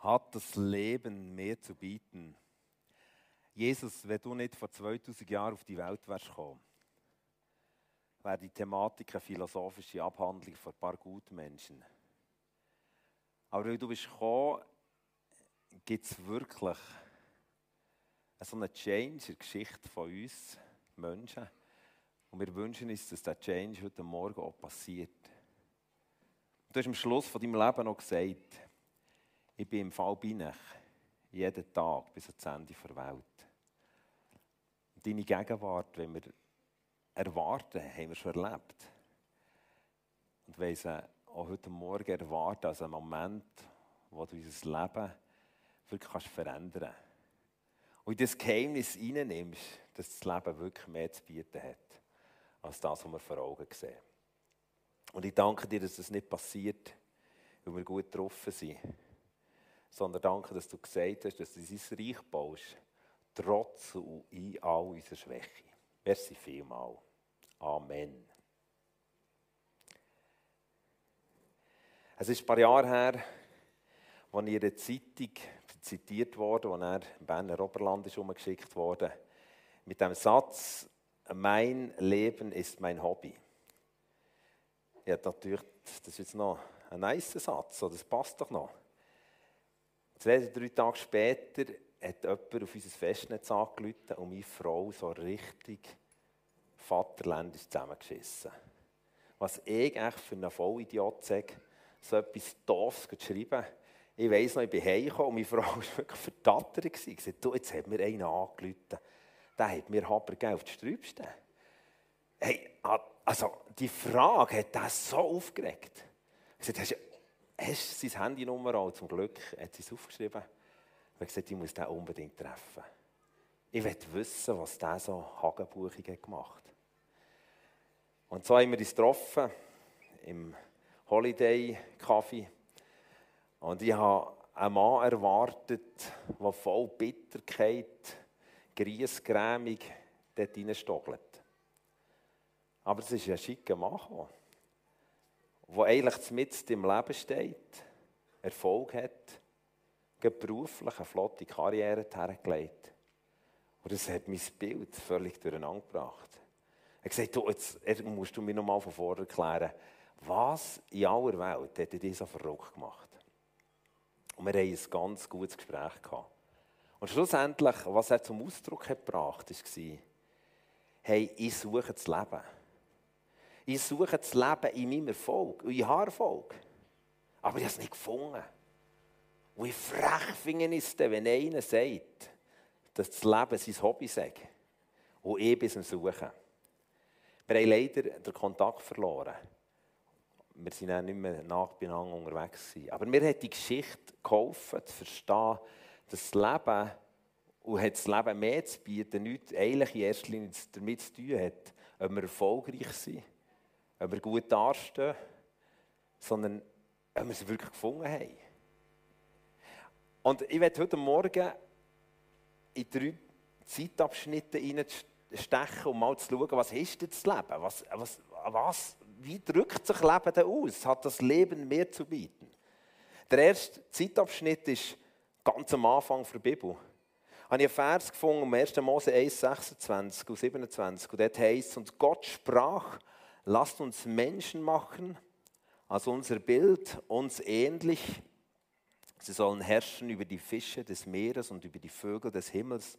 hat das Leben mehr zu bieten. Jesus, wenn du nicht vor 2000 Jahren auf die Welt wärst gekommen, wäre die Thematik eine philosophische Abhandlung von ein paar guten Menschen. Aber weil du bist gekommen, gibt es wirklich so einen Change in der Geschichte von uns Menschen. Und wir wünschen uns, dass dieser Change heute Morgen auch passiert. Du hast am Schluss von deinem Leben noch gesagt, ich bin im Fall bei euch, jeden Tag bis ans Ende der Welt. Deine Gegenwart, wenn wir erwarten, haben wir schon erlebt. Und wenn sie auch heute Morgen erwarten, als einen Moment, wo du unser Leben wirklich kannst verändern kannst. Und in das Geheimnis reinnimmst, dass das Leben wirklich mehr zu bieten hat, als das, was wir vor Augen sehen. Und ich danke dir, dass das nicht passiert, weil wir gut getroffen sind, sondern danke, dass du gesagt hast, dass du dein Reich baust, trotz und in all unserer Schwäche. Merci vielmal. Amen. Es ist ein paar Jahre her, als in einer Zeitung zitiert wurde, wo er im Berner Oberland ist umgeschickt wurde, mit dem Satz, mein Leben ist mein Hobby. Ja, natürlich, das ist jetzt noch ein nice Satz, das passt doch noch. Zwei, drei Tage später hat jemand auf unser Festnetz angerufen und meine Frau so richtig vaterländisch zusammengeschissen. Was ich echt für einen Vollidiot sage, so etwas Doofes geschrieben. Ich weiss noch, ich bin heimgekommen und meine Frau war wirklich verdattert. Sie sagte, du, jetzt hat mir einen angerufen. Der hat mir Haber auf die Sträubste. Hey, also, die Frage hat das so aufgeregt. Ich sagte, hast du seine Handynummer auch? Zum Glück hat sie es aufgeschrieben. Habe gesagt, ich muss den unbedingt treffen. Ich will wissen, was der so hagenbuchig gemacht hat. Und so haben wir uns getroffen im Holiday Kaffee. Und ich habe einen Mann erwartet, der voll Bitterkeit, Griesgrämig dort reinstockelt. Aber es ist ein schicker Mann, der eigentlich mitten im Leben steht, Erfolg hat, beruflich eine flotte Karriere hergelegt. Und das hat mein Bild völlig durcheinander gebracht. Er hat gesagt, du, jetzt musst du mir noch mal von vorne erklären, was in aller Welt hat dich so verrückt gemacht? Und wir haben ein ganz gutes Gespräch gehabt. Und schlussendlich, was er zum Ausdruck gebracht hat, war, hey, ich suche das Leben. Ich suche das Leben in meinem Erfolg, ich habe Erfolg. Aber ich habe es nicht gefunden. Und wie frech finde ich es wenn einer sagt, dass das Leben sein Hobby sei. Und ich bis zum Suchen. Wir haben leider den Kontakt verloren. Wir sind auch nicht mehr nach beieinander unterwegs. Aber mir hat die Geschichte geholfen, zu verstehen, dass das Leben und hat das Leben mehr zu bieten, nicht eigentlich in erster Linie damit zu tun hat, ob wir erfolgreich sind, ob wir gut dastehen, sondern ob wir es wirklich gefunden haben. Und ich werde heute Morgen in drei Zeitabschnitte stechen, um mal zu schauen, was ist das Leben? Was, was, was, wie drückt sich Leben denn aus? Hat das Leben mehr zu bieten? Der erste Zeitabschnitt ist ganz am Anfang der Bibel. Ich habe einen Vers gefunden, um 1. Mose 1, 26 und 27. Und dort heißt und Gott sprach, lasst uns Menschen machen, als unser Bild, uns ähnlich. Sie sollen herrschen über die Fische des Meeres und über die Vögel des Himmels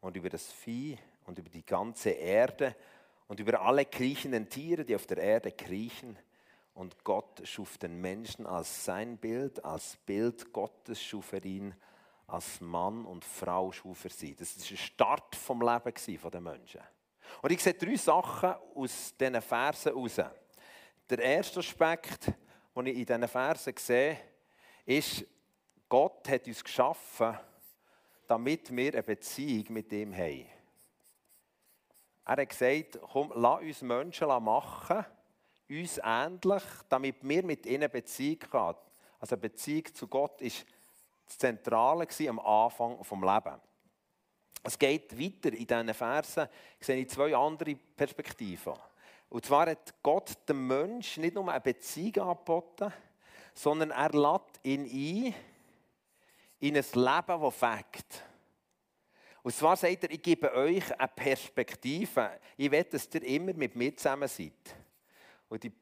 und über das Vieh und über die ganze Erde und über alle kriechenden Tiere, die auf der Erde kriechen. Und Gott schuf den Menschen als sein Bild, als Bild Gottes schuf er ihn, als Mann und Frau schuf er sie. Das war ein Start vom Leben der Menschen. Und ich sehe drei Sachen aus diesen Versen heraus. Der erste Aspekt, den ich in diesen Versen sehe, ist, Gott hat uns geschaffen, damit wir eine Beziehung mit ihm haben. Er hat gesagt, komm, lass uns Menschen machen, uns ähnlich, damit wir mit ihnen Beziehung haben. Also eine Beziehung zu Gott ist das Zentrale am Anfang des Lebens. Es geht weiter in diesen Versen, ich sehe zwei andere Perspektiven. Und zwar hat Gott dem Menschen nicht nur eine Beziehung angeboten, sondern er lädt ihn ein, in ein Leben, das fängt. Und zwar sagt er, ich gebe euch eine Perspektive. Ich will, dass ihr immer mit mir zusammen seid. Und die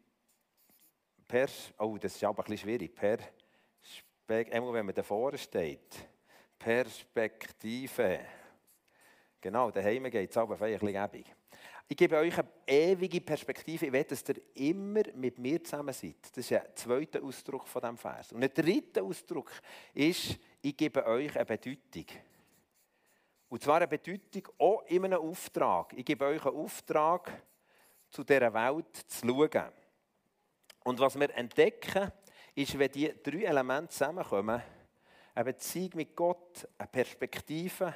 Pers oh, das ist aber ein bisschen schwierig. Perspe einmal, wenn man davor steht. Perspektive. Genau, daheim geht es aber ein bisschen gäbig. Ich gebe euch eine ewige Perspektive. Ich will, dass ihr immer mit mir zusammen seid. Das ist der zweite Ausdruck von diesem Vers. Und der dritte Ausdruck ist, ich gebe euch eine Bedeutung. Und zwar eine Bedeutung auch in einem Auftrag. Ich gebe euch einen Auftrag, zu dieser Welt zu schauen. Und was wir entdecken, ist, wenn die drei Elemente zusammenkommen, eine Beziehung mit Gott, eine Perspektive,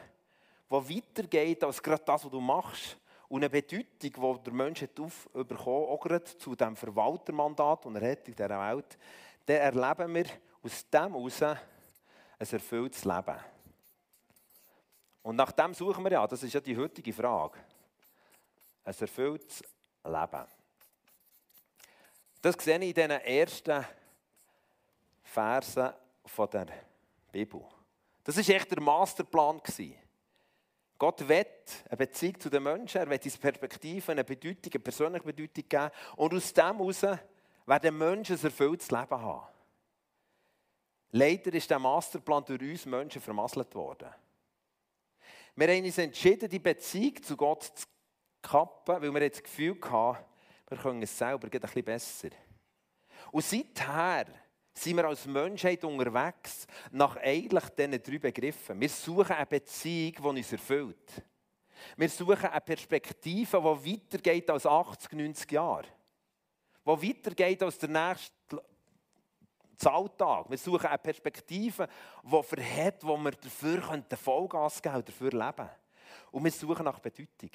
die weitergeht als gerade das, was du machst, und eine Bedeutung, die der Mensch hat bekommen auch gerade zu dem Verwaltermandat, das er hat in dieser Welt, dann erleben wir aus dem heraus ein erfülltes Leben. Und nach dem suchen wir ja, das ist ja die heutige Frage. Ein erfülltes Leben. Das sehe ich in diesen ersten Versen der Bibel. Das war echt der Masterplan. Gott will eine Beziehung zu den Menschen, er will diese Perspektive, eine Bedeutung, eine persönliche Bedeutung geben. Und aus dem heraus werden Menschen ein erfülltes Leben haben. Leider ist der Masterplan durch uns Menschen vermasselt worden. Wir haben uns entschieden, die Beziehung zu Gott zu kappen, weil wir das Gefühl hatten, wir können es selber ein bisschen besser. Und seither sind wir als Menschheit unterwegs nach eigentlich diesen drei Begriffen. Wir suchen eine Beziehung, die uns erfüllt. Wir suchen eine Perspektive, die weitergeht als 80, 90 Jahre. Die weitergeht als der nächste Alltag. Wir suchen eine Perspektive, die verhält, wo wir dafür Vollgas geben und dafür leben. Und wir suchen nach Bedeutung.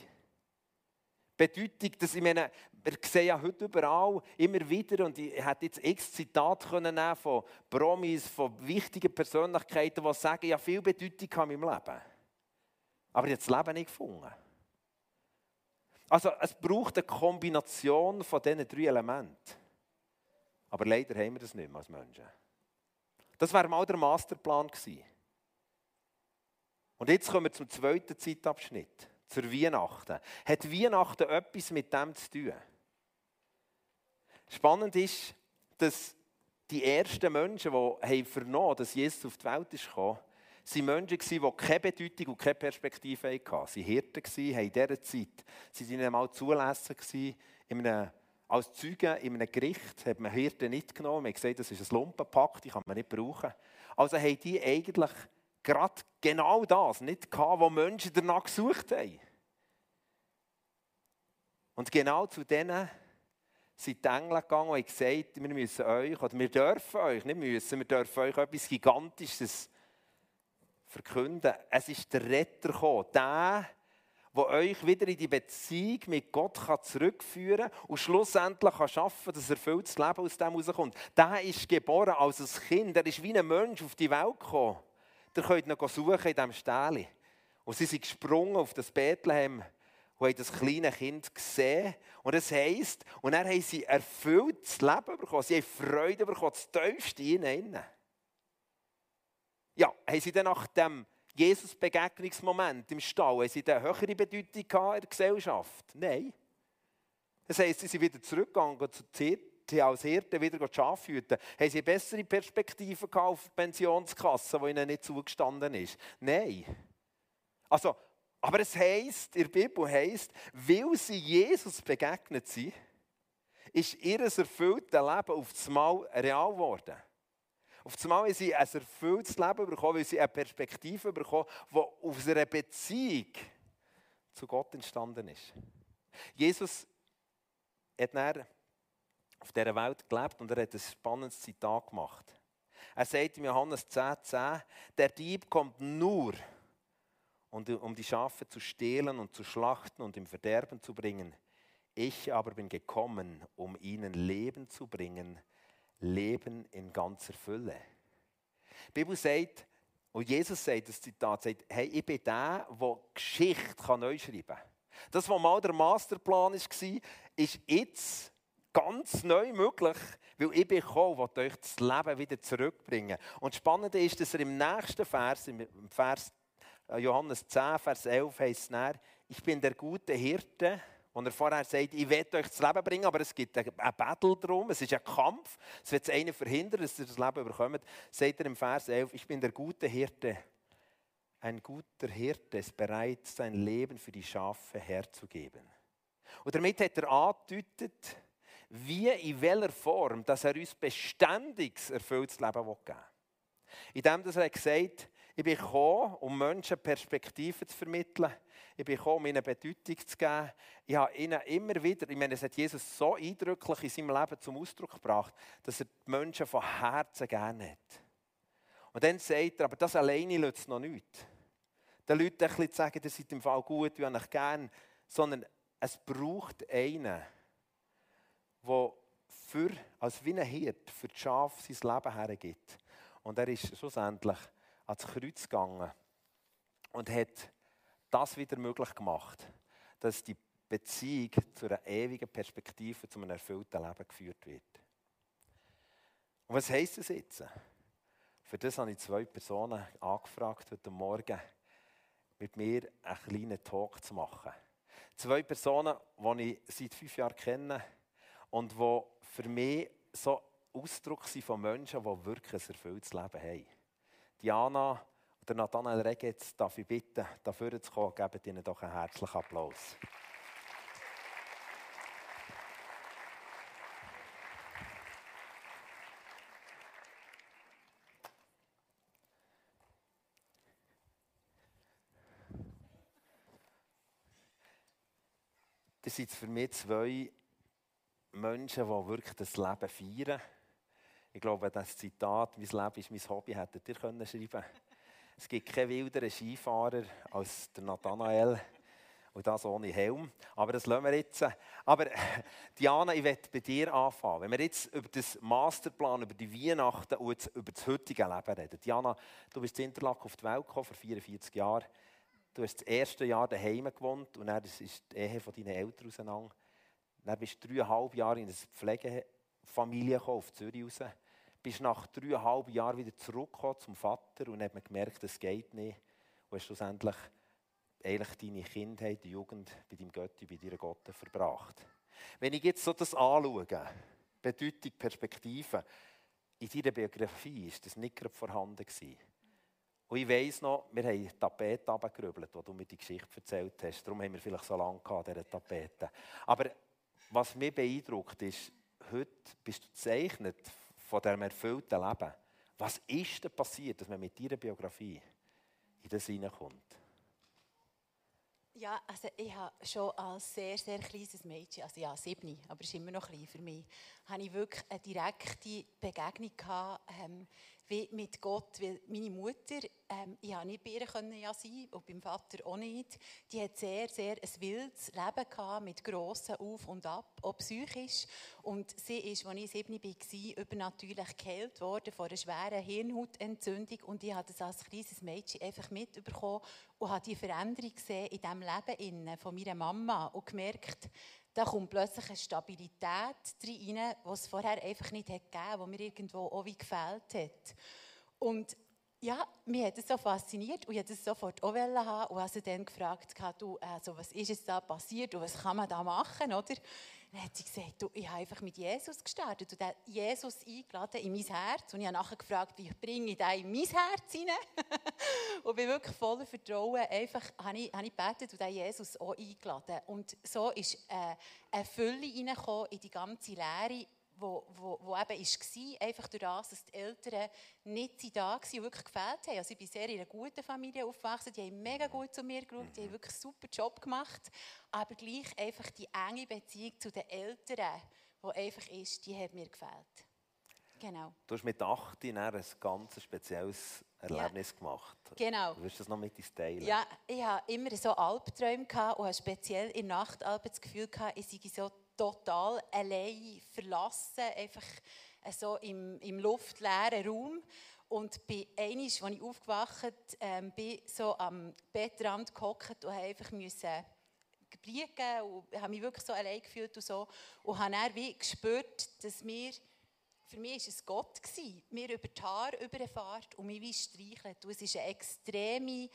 Bedeutung, dass ich meine, wir sehen ja heute überall immer wieder, und ich hätte jetzt x Zitate können nehmen von Promis, von wichtigen Persönlichkeiten, die sagen, ja viel Bedeutung in meinem Leben. Aber ich habe das Leben nicht gefunden. Also es braucht eine Kombination von diesen drei Elementen. Aber leider haben wir das nicht mehr als Menschen. Das wäre mal der Masterplan gewesen. Und jetzt kommen wir zum zweiten Zeitabschnitt zur Weihnachten. Hat Weihnachten etwas mit dem zu tun? Spannend ist, dass die ersten Menschen, die vernommen haben, dass Jesus auf die Welt ist gekommen, waren Menschen, die keine Bedeutung und keine Perspektive hatten. Sie waren Hirten, haben in dieser Zeit sie waren einmal zulässig in einem, als Zeugen in einem Gericht, hat man Hirten nicht genommen. Man hat gesagt, das ist ein Lumpenpakt, die kann man nicht brauchen. Also haben die eigentlich gerade genau das nicht gehabt, was Menschen danach gesucht haben. Und genau zu denen sind die Engel gegangen und haben gesagt, wir müssen euch, oder wir dürfen euch, nicht müssen, wir dürfen euch etwas Gigantisches verkünden. Es ist der Retter gekommen, der, der euch wieder in die Beziehung mit Gott zurückführen kann und schlussendlich kann schaffen kann, dass erfülltes Leben aus dem herauskommt. Der ist geboren als ein Kind, er ist wie ein Mensch auf die Welt gekommen. Ihr könnt ihn suchen in diesem Stähle. Und sie sind gesprungen auf das Bethlehem und haben das kleine Kind gesehen. Und das heisst, und dann haben sie erfülltes Leben bekommen. Sie haben Freude bekommen, das tiefste in ihnen. Ja, haben sie dann nach dem Jesus-Begegnungsmoment im Stall, haben sie eine höhere Bedeutung in der Gesellschaft? Nein. Das heisst, sie sind wieder zurückgegangen zu Zirk sie als Hirte wieder Schafe hüten, haben sie bessere Perspektive auf die Pensionskasse, die ihnen nicht zugestanden ist? Nein. Also, aber es heisst, in der Bibel heisst, weil sie Jesus begegnet sind, ist ihr erfülltes Leben auf einmal real geworden. Auf einmal haben sie ein erfülltes Leben bekommen, weil sie eine Perspektive bekommen, die aus einer Beziehung zu Gott entstanden ist. Jesus hat dann auf dieser Welt gelebt und er hat ein spannendes Zitat gemacht. Er sagt in Johannes 10,10, 10, der Dieb kommt nur, um die Schafe zu stehlen und zu schlachten und im Verderben zu bringen. Ich aber bin gekommen, um ihnen Leben zu bringen, Leben in ganzer Fülle. Die Bibel sagt, und Jesus sagt das Zitat, sagt, hey, ich bin der, der Geschichte neu schreiben kann. Das, was mal der Masterplan war, ist jetzt ganz neu möglich, weil ich bin gekommen, will euch das Leben wieder zurückbringen. Und das Spannende ist, dass er im nächsten Vers, im Vers äh, Johannes 10, Vers 11 heißt es ich bin der gute Hirte, und er vorher sagt, ich werde euch das Leben bringen, aber es gibt ein Battle darum, es ist ein Kampf, es wird einer verhindern, dass ihr das Leben bekommt, sagt er im Vers 11, ich bin der gute Hirte. Ein guter Hirte ist bereit, sein Leben für die Schafe herzugeben. Und damit hat er angedeutet, wie, in welcher Form, dass er uns beständiges erfülltes Leben geben will. Indem er gesagt ich bin gekommen, um Menschen Perspektiven zu vermitteln. Ich bin gekommen, um ihnen Bedeutung zu geben. Ich habe ihnen immer wieder, ich meine, es hat Jesus so eindrücklich in seinem Leben zum Ausdruck gebracht, dass er die Menschen von Herzen gerne hat. Und dann sagt er, aber das alleine löst es noch nicht. Den Leuten ein bisschen zu sagen, ihr seid im Fall gut, wir haben euch gern, sondern es braucht einen, der für, als wie ein Hirt für die Schafe sein Leben hergibt. Und er ist schlussendlich ans Kreuz gegangen und hat das wieder möglich gemacht, dass die Beziehung zu einer ewigen Perspektive, zu einem erfüllten Leben geführt wird. Und was heisst das jetzt? Für das habe ich zwei Personen angefragt heute Morgen, mit mir einen kleinen Talk zu machen. Zwei Personen, die ich seit fünf Jahren kenne und die für mich so Ausdruck sind von Menschen, die wirklich ein erfülltes Leben haben. Diana oder Nathanael Regetz darf ich bitten, dafür zu kommen. Gebt ihnen doch einen herzlichen Applaus. Das sind für mich zwei Menschen, die wirklich das Leben feiern. Ich glaube, das Zitat, mein Leben ist mein Hobby, hättet ihr können schreiben Es gibt keinen wilderen Skifahrer als der Nathanael. Und das ohne Helm. Aber das lassen wir jetzt. Aber Diana, ich möchte bei dir anfangen. Wenn wir jetzt über das Masterplan, über die Weihnachten und über das heutige Leben reden. Diana, du bist in Interlaken auf die Welt gekommen, vor 44 Jahren. Du hast das erste Jahr daheim gewohnt und dann ist die Ehe von deinen Eltern auseinander. Dann bist du dreieinhalb Jahre in eine Pflegefamilie auf Zürich raus bist nach dreieinhalb Jahren wieder zurückgekommen zum Vater und hat man gemerkt, das geht nicht. Und hast schlussendlich eigentlich deine Kindheit, die Jugend bei deinem Götti, bei deiner Gott verbracht. Wenn ich jetzt so das anschaue, Bedeutung, Perspektive, in deiner Biografie ist das nicht gerade vorhanden gewesen. Und ich weiss noch, wir haben die Tapete runtergerübelt, wo du mir die Geschichte erzählt hast. Darum haben wir vielleicht so lange an dieser Tapete. Aber was mich beeindruckt ist, heute bist du gezeichnet von diesem erfüllten Leben. Was ist denn passiert, dass man mit deiner Biografie in das hineinkommt? Ja, also ich habe schon als sehr, sehr kleines Mädchen, also ja, sieben, aber es ist immer noch klein für mich, habe ich wirklich eine direkte Begegnung gehabt, ähm, wie mit Gott, weil meine Mutter, ähm, ich habe nicht bei ihr können ja sein und beim Vater auch nicht, die hat sehr, sehr ein wildes Leben gehabt, mit grossen Auf und Ab, auch psychisch. Und sie ist, als ich sieben war, übernatürlich geheilt worden von einer schweren Hirnhautentzündung und ich habe das als kleines Mädchen einfach mitbekommen und habe die Veränderung gesehen in diesem Leben von meiner Mama und gemerkt, da kommt plötzlich eine Stabilität rein, die es vorher einfach nicht gegeben hat, die mir irgendwo auch wie gefehlt hat. Und ja, mich hat es so fasziniert und ich wollte es sofort auch haben und habe dann gefragt, du, also, was ist jetzt da passiert und was kann man da machen, oder? Dann hat sie gesagt, du, ich habe einfach mit Jesus gestartet und Jesus eingeladen in mein Herz. Und ich habe nachher gefragt, wie bringe ich den in mein Herz hinein? und bin wirklich voller Vertrauen einfach, habe ich, habe ich gebetet und den Jesus auch eingeladen. Und so ist äh, eine Fülle reingekommen in die ganze Lehre wo, wo, wo eben war, einfach durch das, dass die Eltern nicht da waren und wirklich gefällt haben. Also ich bin sehr in einer guten Familie aufgewachsen, die haben mega gut zu mir geschaut, die haben wirklich einen super Job gemacht, aber gleich einfach die enge Beziehung zu den Eltern, die einfach ist, die hat mir gefällt. Genau. Du hast mit 18 ein ganz spezielles Erlebnis ja. gemacht. Genau. Du das noch mit ins teilen? Ja, ich hatte immer so Albträume und hatte speziell in der Nacht das Gefühl, ich sei so total allein verlassen, einfach so im, im luftleeren Raum. Und bei einmal, als ich aufgewacht ähm, bin, so am Bettrand gehockt und einfach müssen geblieben und habe mich wirklich so allein gefühlt und so. Und habe dann wie gespürt, dass wir, für mich war es Gott, gewesen, mir über die Haare überfahrt und mich wie streichelt. Und es ist eine extreme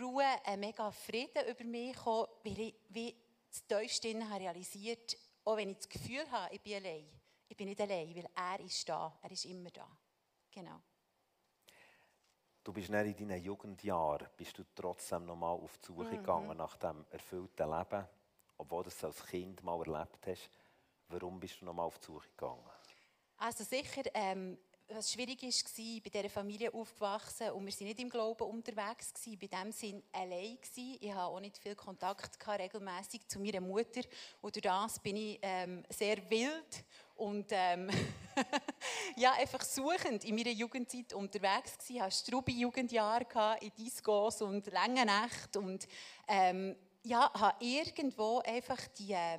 Ruhe, ein mega Frieden über mich gekommen, weil ich wie das Tiefste realisiert auch wenn ich das Gefühl habe, ich bin allein. Ich bin nicht allein, weil er ist da, er ist immer da. Genau. Du bist in deinen Jugendjahren bist du trotzdem noch mal auf die Suche mhm. gegangen nach dem erfüllten Leben, obwohl du es als Kind mal erlebt hast. Warum bist du noch mal auf die Suche gegangen? Also sicher, ähm, was schwierig war, bei dieser Familie aufgewachsen und wir waren nicht im Glauben unterwegs, gewesen, bei dem Sinn allein. Gewesen. Ich hatte auch nicht viel Kontakt gehabt, regelmäßig zu meiner Mutter und durch das bin ich ähm, sehr wild und ähm, ja, einfach suchend in meiner Jugendzeit unterwegs gewesen. Ich hatte Strubi-Jugendjahre in Discos und lange Nächte und ähm, ja, habe irgendwo einfach die äh,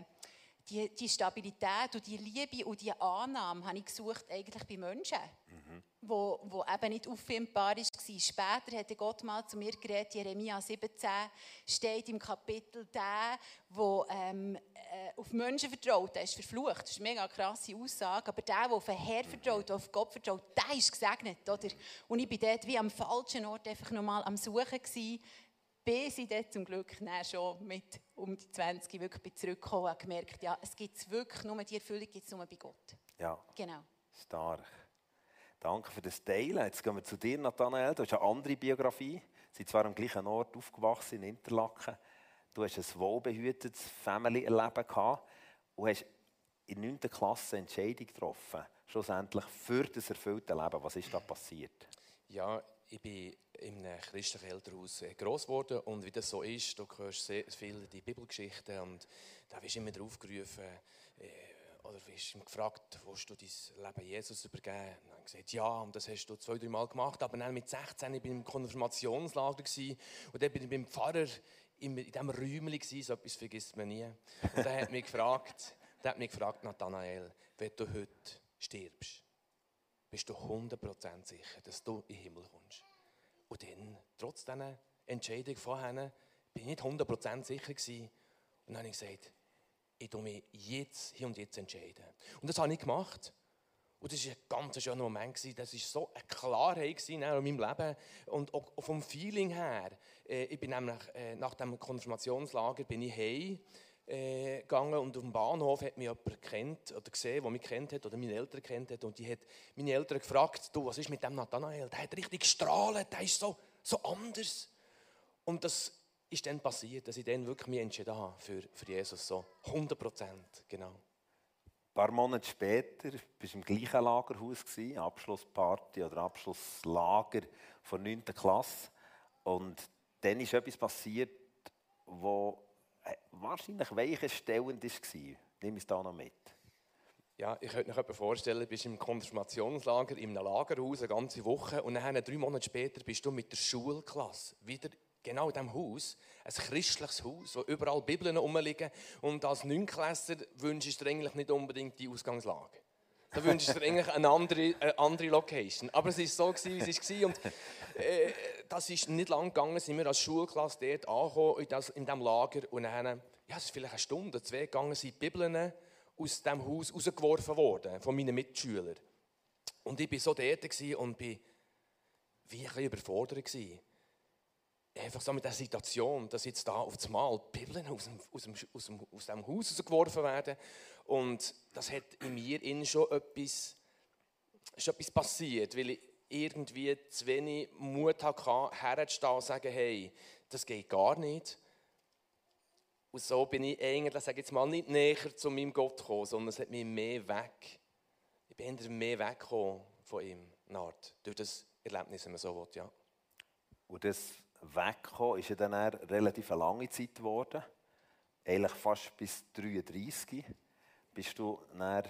die, die Stabilität und die Liebe und die Annahme habe ich gesucht eigentlich bei Menschen, mhm. wo, wo eben nicht auffindbar war. Später hat Gott mal zu mir geredet, Jeremia 17 steht im Kapitel der, wo ähm, äh, auf Menschen vertraut, der ist verflucht. Das ist eine mega krasse Aussage, aber der, der auf den Herr vertraut, der auf Gott vertraut, der ist gesegnet. Oder? Und ich war dort wie am falschen Ort einfach nochmal am Suchen gewesen, bis ich dann zum Glück schon mit um die 20 wirklich zurückgekommen und gemerkt, ja, es gibt wirklich nur, die Erfüllung gibt es nur bei Gott. Ja. Genau. Stark. Danke für das Teilen. Jetzt gehen wir zu dir, Nathanael. Du hast eine andere Biografie. Du bist zwar am gleichen Ort aufgewachsen, in Interlaken. Du hast ein wohlbehütetes Family-Erleben gehabt und hast in der 9. Klasse eine Entscheidung getroffen, schlussendlich für das erfüllte Leben. Was ist da passiert? Ja, ich bin in einem christlichen Elternhaus äh, groß geworden und wie das so ist, du hörst sehr viel die Bibelgeschichten und da wirst du immer darauf gerufen, äh, oder wirst du gefragt, willst du dein Leben Jesus übergeben? Und dann gesagt, ja, und das hast du zwei, drei Mal gemacht, aber dann mit 16 ich bin im Konfirmationslager und dann bin ich beim Pfarrer in, diesem Räumchen so etwas vergisst man nie. Und der hat mich gefragt, der hat mich gefragt, Nathanael, wenn du heute stirbst, bist du 100% sicher, dass du in den Himmel kommst. Und dann, trotz dieser Entscheidung vorher, bin ich nicht 100% sicher gewesen. Und dann habe ich gesagt, ich tue mich jetzt, hier und jetzt entscheiden. Und das habe ich gemacht. Und das war ein ganz schöner Moment. Das war so eine Klarheit in meinem Leben. Und auch vom Feeling her. Äh, ich bin nämlich äh, nach dem Konfirmationslager bin ich heim äh, gegangen und auf dem Bahnhof hat mich jemand kennt oder gesehen, der mich kennt hat oder meine Eltern kennt hat und die hat meine Eltern gefragt, du, was ist mit dem Nathanael? Der hat richtig gestrahlt, der ist so, so anders. Und das ist dann passiert, dass ich dann wirklich mich entschieden habe für, für Jesus, so 100 Prozent, genau. Ein paar Monate später warst du im gleichen Lagerhaus, gewesen, Abschlussparty oder Abschlusslager von 9. Klasse. Und dann ist etwas passiert, wo wahrscheinlich weichenstellend war. Nimm es da noch mit. Ja, ich könnte mir vorstellen, du bist im Konfirmationslager, in einem Lagerhaus eine ganze Woche und dann drei Monate später bist du mit der Schulklasse wieder genau in diesem Haus, ein christliches Haus, wo überall Bibeln rumliegen und als Neunklässler wünschst du dir eigentlich nicht unbedingt die Ausgangslage. Da wünschst du dir eigentlich eine andere, eine andere Location. Aber es war so, wie es war. Und äh, das ist nicht lang gegangen, sind wir als Schulklasse dort angekommen, in, das, in diesem Lager. Und dann, ja, es ist vielleicht eine Stunde, zwei gegangen, sind Bibeln aus diesem Haus rausgeworfen worden, von meinen Mitschülern. Und ich war so dort und war wie ein bisschen überfordert. Gewesen. Einfach so mit der Situation, dass jetzt da auf das Mal Bibeln aus dem, aus, dem, aus, dem, aus dem Haus rausgeworfen werden. Und das hat in mir innen schon etwas, ist etwas passiert, weil ich irgendwie zu wenig Mut hatte, herzustehen und sagen, hey, das geht gar nicht. Und so bin ich eigentlich, sage jetzt mal, nicht näher zu meinem Gott gekommen, sondern es hat mich mehr weg. Ich bin mehr weggekommen von ihm, eine Art, durch das Erlebnis, wenn man so will, ja. Und das Wegkommen ist ja dann eine relativ lange Zeit geworden. Eigentlich fast bis 33 bist du dann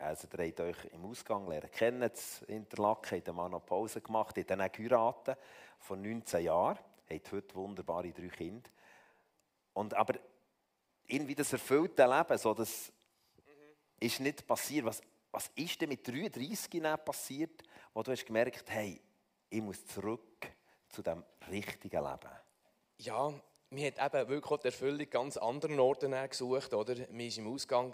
also ihr euch im Ausgang lernen kennen, in Interlaken, habt mal noch Pause gemacht, habt dann auch geheiratet, von 19 Jahren, habt heute wunderbare drei Kinder. Und aber irgendwie das erfüllte Leben, so, das ist nicht passiert. Was, was ist denn mit 33 passiert, wo du hast gemerkt, hey, ich muss zurück zu dem richtigen Leben? Ja, man hat eben wirklich die Erfüllung ganz anderen Orten gesucht, oder? Man war im Ausgang,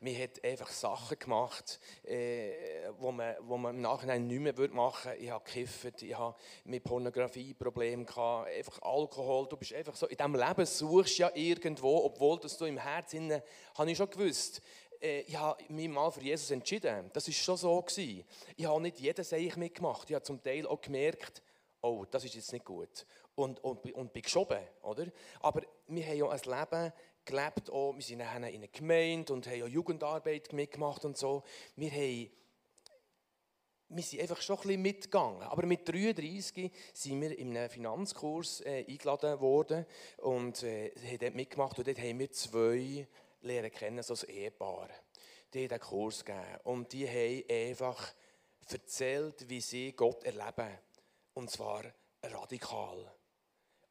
man hat einfach Sachen gemacht, äh, wo, man, wo man im Nachhinein nicht mehr machen würde. Ich habe gekifft, ich habe mit Pornografie Probleme gehabt, einfach Alkohol. Du bist einfach so, in diesem Leben suchst du ja irgendwo, obwohl dass du im Herzen, habe ich schon gewusst, äh, ich habe mich mal für Jesus entschieden. Das war schon so. Gewesen. Ich habe nicht jeden Seich mitgemacht. Ich habe zum Teil auch gemerkt, oh, das ist jetzt nicht gut und, und, und bin geschoben, oder? Aber wir haben ja ein Leben gelebt, auch, wir sind in einer Gemeinde und haben auch Jugendarbeit mitgemacht und so. Wir haben wir sind einfach schon ein bisschen mitgegangen. Aber mit 33 sind wir in einem Finanzkurs äh, eingeladen worden und äh, haben dort mitgemacht. Und dort haben wir zwei lernen kennen, so ein Ehepaar. Die haben diesen Kurs gegeben. Und die haben einfach erzählt, wie sie Gott erleben. Und zwar radikal.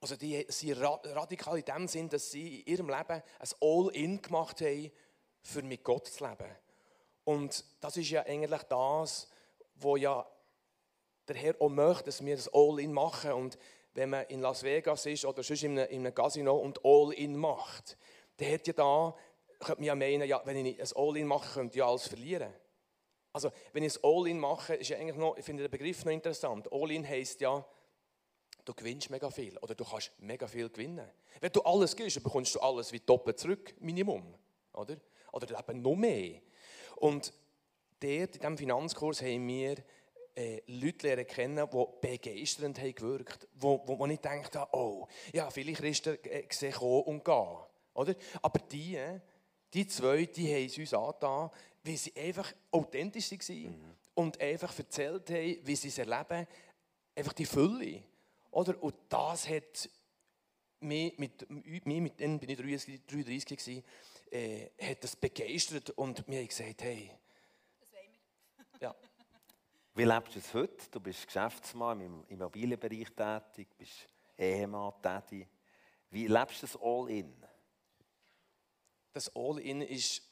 Also die sind radikal in dem Sinn, dass sie in ihrem Leben ein All-In gemacht haben, für mit Gott zu leben. Und das ist ja eigentlich das, wo ja der Herr auch möchte, dass wir das All-In machen. Und wenn man in Las Vegas ist oder sonst in einem, in einem Casino und All-In macht, dann hat ja da, könnte man ja meinen, ja, wenn ich ein All-In mache, könnte ich ja alles verlieren. Also wenn ich ein All-In mache, ist ja eigentlich noch, ich finde den Begriff noch interessant. All-In heisst ja, du gewinnst mega viel oder du kannst mega viel gewinnen. Wenn du alles gibst, bekommst du alles wie doppelt zurück, Minimum. Oder, oder eben noch mehr. Und dort, in diesem Finanzkurs haben wir äh, Leute lernen kennen, die begeisternd haben gewirkt wo, wo, wo ich dachte, oh, ja, viele Christen äh, sehen kommen und gehen. Oder? Aber die, die zwei, die haben es uns angetan, weil sie einfach authentisch waren mhm. und einfach erzählt haben, wie sie es erleben, einfach die Fülle. Oder? Und das hat mich, mit, mich mit denen bin ich 33, 33 gewesen, äh, hat das begeistert und mir gesagt, hey. Das wollen wir. ja. Wie lebst du es heute? Du bist Geschäftsmann im Immobilienbereich tätig, bist Ehemann tätig. Wie lebst du das All-In? Das All-In ist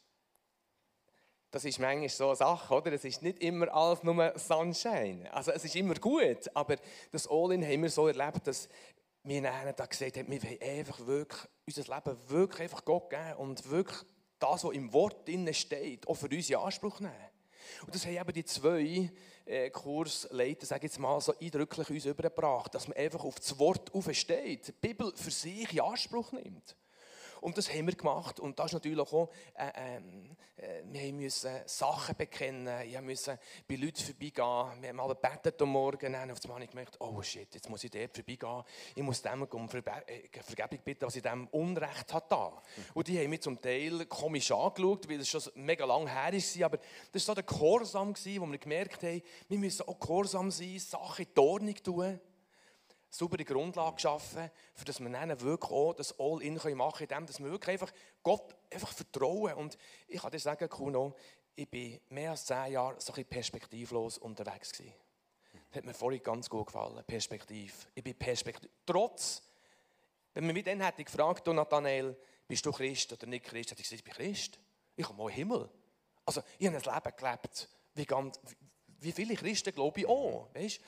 das ist manchmal so eine Sache, oder? Es ist nicht immer alles nur Sunshine. Also es ist immer gut, aber das All-In haben wir so erlebt, dass wir nachher da gesagt haben, wir wollen einfach wirklich unser Leben wirklich einfach Gott geben und wirklich das, was im Wort drin steht, auch für uns in Anspruch nehmen. Und das haben eben die zwei äh, Kursleiter, sage jetzt mal, so eindrücklich uns übergebracht, dass man einfach auf das Wort aufsteht, die Bibel für sich in Anspruch nimmt. Und das haben wir gemacht. Und das ist natürlich auch, äh, ähm, äh, wir müssen Sachen bekennen, ich musste bei Leuten vorbeigehen. Wir haben alle gebetet am Morgen, und auf einmal gemerkt, oh shit, jetzt muss ich dort vorbeigehen. Ich muss dem um Verbe äh, Vergebung bitten, was ich dem Unrecht hat da. Und die haben mich zum Teil komisch angeschaut, weil es schon mega lang her war. Aber das war so der Gehorsam, wo wir gemerkt haben, wir müssen auch gehorsam sein, Sachen in die Ordnung tun saubere Grundlage geschaffen, für dass wir dann wirklich auch das All-In machen können, indem dass wir wirklich einfach Gott einfach vertrauen. Und ich kann dir sagen, Kuno, ich bin mehr als zehn Jahre so ein perspektivlos unterwegs gewesen. Das hat mir vorhin ganz gut gefallen, Perspektiv. Ich bin perspektiv. Trotz, wenn man mich dann hätte gefragt, Nathanael, bist du Christ oder nicht Christ, hätte ich gesagt, ich bin Christ. Ich komme mal Himmel. Also, ich habe ein Leben gelebt, wie, ganz, wie viele Christen glaube ich auch. Weißt?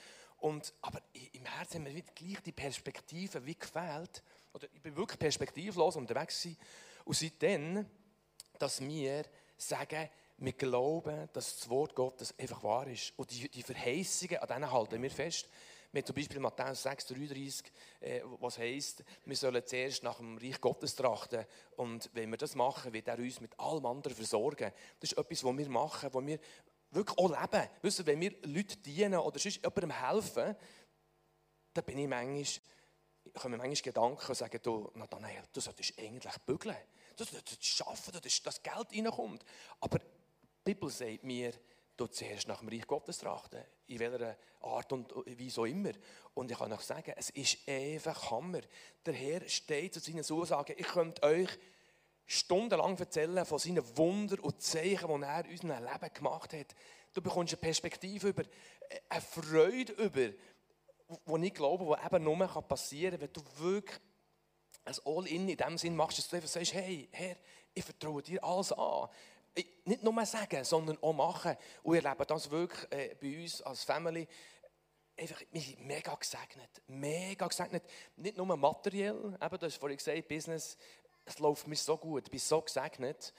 Und, aber im Herzen haben wir wieder gleich die Perspektive wie gefehlt. Oder ich bin wirklich perspektivlos unterwegs. Und seitdem, dass wir sagen, wir glauben, dass das Wort Gottes einfach wahr ist. Und die, die Verheißungen, an denen halten wir fest. Wir zum Beispiel Matthäus 6, 33, äh, was heisst, wir sollen zuerst nach dem Reich Gottes trachten. Und wenn wir das machen, wird er uns mit allem anderen versorgen. Das ist etwas, was wir machen, wo wir wirklich auch leben. Weißt du, wenn wir Leute dienen oder sonst jemandem helfen, dann bin ich manchmal, kommen manchmal Gedanken und sagen, du, Nathanael, du solltest eigentlich bügeln. Du solltest schaffen, dass das Geld reinkommt. Aber die Bibel sagt mir, du zuerst nach dem Reich Gottes trachten. In welcher Art und Weise auch immer. Und ich kann euch sagen, es ist einfach Hammer. Der Herr steht zu seinen Aussagen, ich könnte euch stundenlang erzählen von seinen Wunder und Zeichen, die er in unserem Leben gemacht hat. Du bekommst eine Perspektive über, äh, eine Freude über, die ich glaube, die eben nur passieren kann, wenn du wirklich ein All-In in dem Sinn machst, dass du einfach sagst, hey, Herr, ich vertraue dir alles an. Ich, nicht nur sagen, sondern auch machen. Und wir erleben das wirklich äh, bei uns als Family einfach, wir sind mega gesegnet. Mega gesegnet. Nicht nur materiell, eben, du hast vorhin gesagt, Business, es läuft mir so gut, ich bin so gesegnet.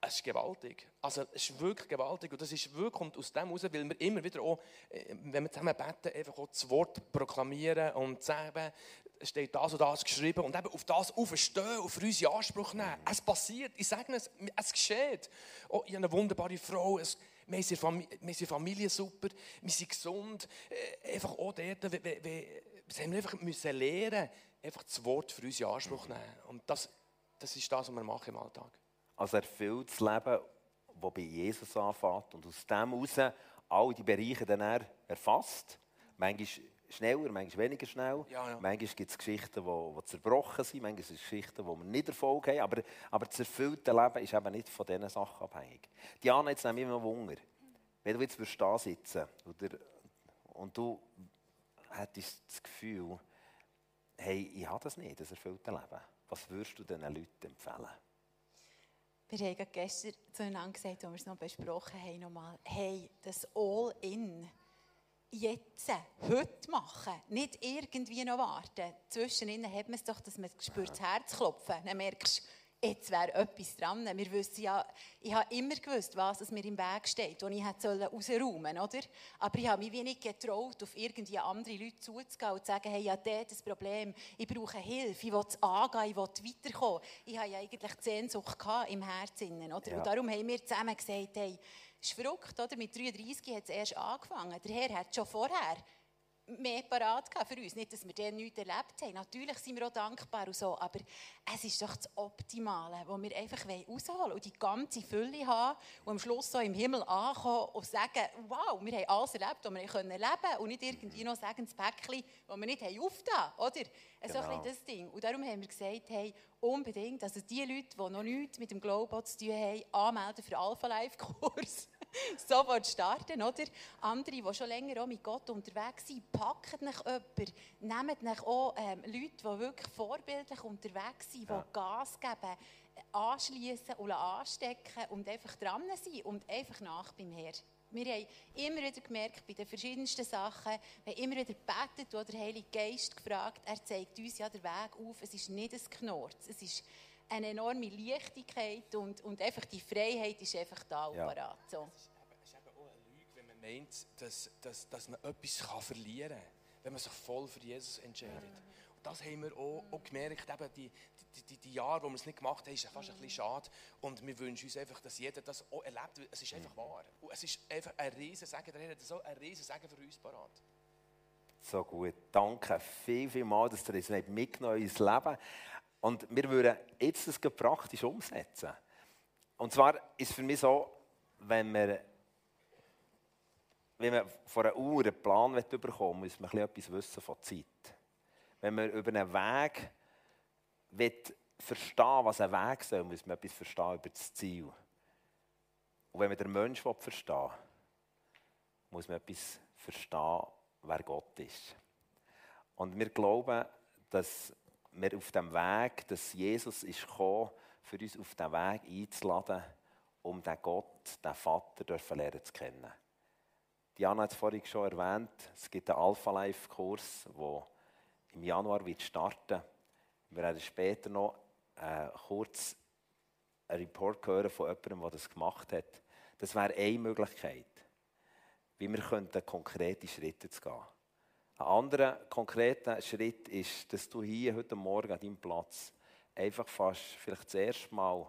Es ist gewaltig. Also, es ist wirklich gewaltig. Und das ist wirklich, kommt aus dem heraus, weil wir immer wieder auch, äh, wenn wir zusammen beten, einfach auch das Wort proklamieren und sagen, es steht das und das geschrieben und eben auf das aufstehen, auf unseren Anspruch nehmen. Es passiert, ich sage es, es geschieht. Oh, ich habe eine wunderbare Frau, es, wir sind Familie, Familie super, wir sind gesund. Äh, einfach auch dort, wir, wir, wir haben einfach müssen lernen, einfach das Wort für unseren Anspruch nehmen. Und das, das ist das, was wir machen im Alltag. Also erfülltes Leben, das bei Jesus anfängt und aus dem heraus all die Bereiche dann erfasst. Manchmal schneller, manchmal weniger schnell. Ja, ja. Manchmal gibt es Geschichten, die, die zerbrochen sind, manchmal gibt es Geschichten, wo wir nicht Erfolg haben. Aber, aber das erfüllte Leben ist eben nicht von diesen Sachen abhängig. Diana, jetzt nehme ich immer Wunder. Wenn du jetzt da sitzen oder, und du hättest das Gefühl, hey, ich habe das nicht, das erfüllte Leben. Was würdest du diesen Leuten empfehlen? Wir haben gestern zueinander gesagt, als wir es noch besprochen haben, nochmal, hey, das All-In, jetzt, heute machen, nicht irgendwie noch warten. Zwischendrin hat man es doch, dass man spürt das Herz klopfen. Dann merkst du, jetzt wäre etwas dran. Wir wissen ja, ich habe immer gewusst, was mir im Weg steht, und ich hätte rausräumen oder? Aber ich habe mich wenig getraut, auf irgendwie andere Leute zuzugehen und zu sagen, hey, ich habe dort das Problem, ich brauche Hilfe, ich will es angehen, ich will weiterkommen. Ich habe ja eigentlich die Sehnsucht im Herzen, oder? Ja. Und darum haben wir zusammen gesagt, hey, es ist verrückt, oder? Mit 33 hat es erst angefangen. Der Herr hat schon vorher mehr parat für uns. Nicht, dass wir den nichts erlebt haben. Natürlich sind wir auch dankbar und so, aber es ist doch das Optimale, wo wir einfach rausholen wollen und die ganze Fülle haben und am Schluss so im Himmel ankommen und sagen, wow, wir haben alles erlebt, was wir können erleben können und nicht irgendwie noch sagen, das Päckchen, das wir nicht haben aufgetan, oder? Genau. So ein genau. das Ding. Und darum haben wir gesagt, hey, unbedingt, also die Leute, die noch nichts mit dem Global zu tun haben, anmelden für Alpha-Life-Kurs. sofort starten, oder? Andere, die schon länger auch mit Gott unterwegs sind, packen nicht jemanden, nehmt nicht auch ähm, Leute, die wirklich vorbildlich unterwegs sind, die ja. Gas geben, anschließen und anstecken und einfach dran sind und einfach nach beim Herrn. Wir haben immer wieder gemerkt, bei den verschiedensten Sachen, wir haben immer wieder gebetet oder der Heilige Geist gefragt, er zeigt uns ja den Weg auf. Es ist nicht ein Knurz, es ist eine enorme Leichtigkeit und, und einfach die Freiheit ist einfach da ja. parat. So. Es ist eben auch eine Lüge, wenn man meint, dass, dass, dass man etwas kann verlieren kann, wenn man sich voll für Jesus entscheidet. Und das haben wir auch, auch gemerkt, eben die, die, die, die Jahre, wo wir es nicht gemacht haben, ist fast ein bisschen schade. Und wir wünschen uns einfach, dass jeder das auch erlebt. Es ist einfach wahr. Und es ist einfach ein riesen Segen. Der Herr hat so ein riesen Segen für uns parat. So gut. Danke viel, viel mal, dass ihr uns mitgenommen ins Leben. Und wir würden jetzt das praktisch umsetzen. Und zwar ist es für mich so, wenn wir, wenn man von einer Uhr einen Plan bekommen will, muss man etwas wissen von Zeit. Wenn man über einen Weg verstehen was ein Weg soll, muss man etwas verstehen über das Ziel. Und wenn man den Menschen verstehen will, muss man etwas verstehen, wer Gott ist. Und wir glauben, dass wir auf dem Weg, dass Jesus ist gekommen, für uns auf den Weg einzuladen, um den Gott, den Vater, dürfen lernen zu kennen. Diana hat es vorhin schon erwähnt, es gibt einen Alpha-Life-Kurs, der im Januar wird starten Wir werden später noch äh, kurz einen Report hören von jemandem, der das gemacht hat. Das wäre eine Möglichkeit, wie wir könnten, konkrete Schritte zu gehen. Ein anderer konkreter Schritt ist, dass du hier heute Morgen an deinem Platz einfach fast vielleicht das erste Mal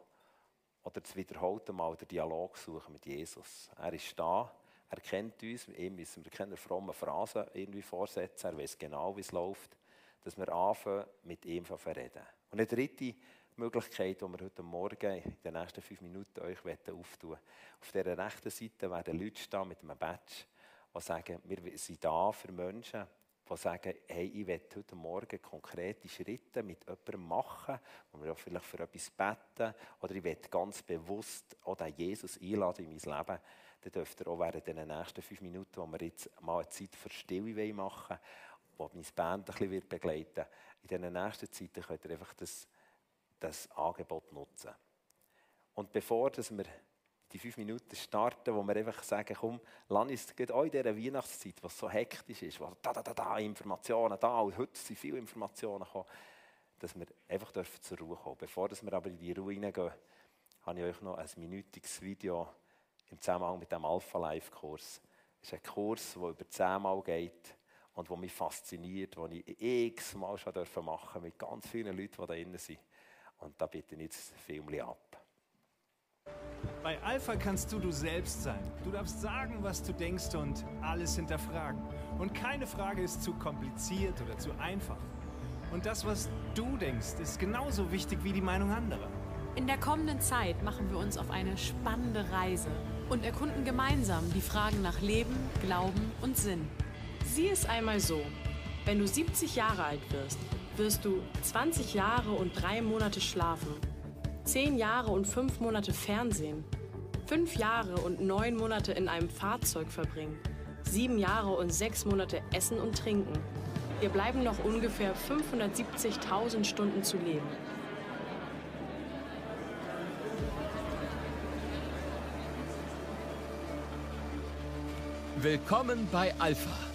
oder das wiederholte Mal den Dialog suchen mit Jesus. Er ist da, er kennt uns, ihm müssen wir keine frommen Phrasen irgendwie vorsetzen, er weiß genau, wie es läuft, dass wir anfangen, mit ihm zu reden. Und eine dritte Möglichkeit, die wir heute Morgen in den nächsten fünf Minuten euch auftun Auf dieser rechten Seite werden Leute stehen mit einem Badge, die sagen, wir sind da für Menschen, die sagen, hey, ich will heute Morgen konkrete Schritte mit jemandem machen, wo wir vielleicht für etwas beten, oder ich will ganz bewusst auch Jesus einladen in mein Leben, dann dürft ihr auch während den nächsten fünf Minuten, wo wir jetzt mal eine Zeit für Stille machen wollen, wo meine Band ein bisschen begleiten wird, in diesen nächsten Zeiten könnt ihr einfach das, das Angebot nutzen. Und bevor dass wir die fünf Minuten starten, wo wir einfach sagen, komm, lass uns auch in dieser Weihnachtszeit, was so hektisch ist, wo da, da, da, da, Informationen da, und heute sind viele Informationen gekommen, dass wir einfach dürfen zur Ruhe kommen. Bevor wir aber in die Ruhe hineingehen, habe ich euch noch ein minütiges Video im Zusammenhang mit dem Alpha Life Kurs. Das ist ein Kurs, der über zehnmal geht und der mich fasziniert, den ich x-mal schon machen durfte mit ganz vielen Leuten, die da drin sind. Und da bitte ich jetzt Film ab. Bei Alpha kannst du du selbst sein. Du darfst sagen, was du denkst und alles hinterfragen. Und keine Frage ist zu kompliziert oder zu einfach. Und das, was du denkst, ist genauso wichtig wie die Meinung anderer. In der kommenden Zeit machen wir uns auf eine spannende Reise und erkunden gemeinsam die Fragen nach Leben, Glauben und Sinn. Sieh es einmal so. Wenn du 70 Jahre alt wirst, wirst du 20 Jahre und drei Monate schlafen, 10 Jahre und 5 Monate Fernsehen, 5 Jahre und 9 Monate in einem Fahrzeug verbringen, 7 Jahre und 6 Monate essen und trinken. Dir bleiben noch ungefähr 570.000 Stunden zu leben. Willkommen bei Alpha.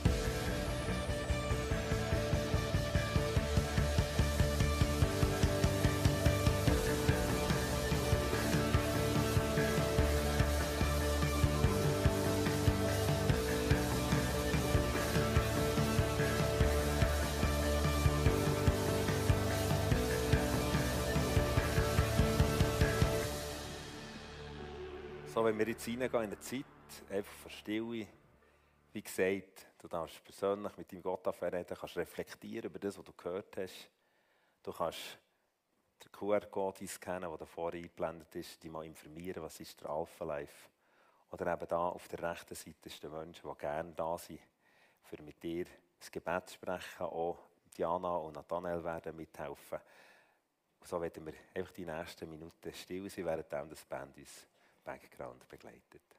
So, wenn wir jetzt reingehen in eine Zeit, einfach von Stille, wie gesagt, du darfst persönlich mit deinem Gott reden, kannst reflektieren über das, was du gehört hast. Du kannst den QR-Code scannen, der davor eingeblendet ist, dich mal informieren, was ist der Alpha Life. Oder eben da auf der rechten Seite ist der Mensch, die gerne da sind, für mit dir das Gebet zu sprechen. Auch Diana und Nathanael werden mithelfen. so werden wir einfach die nächsten Minuten still sein, während das Band uns Background begleitet.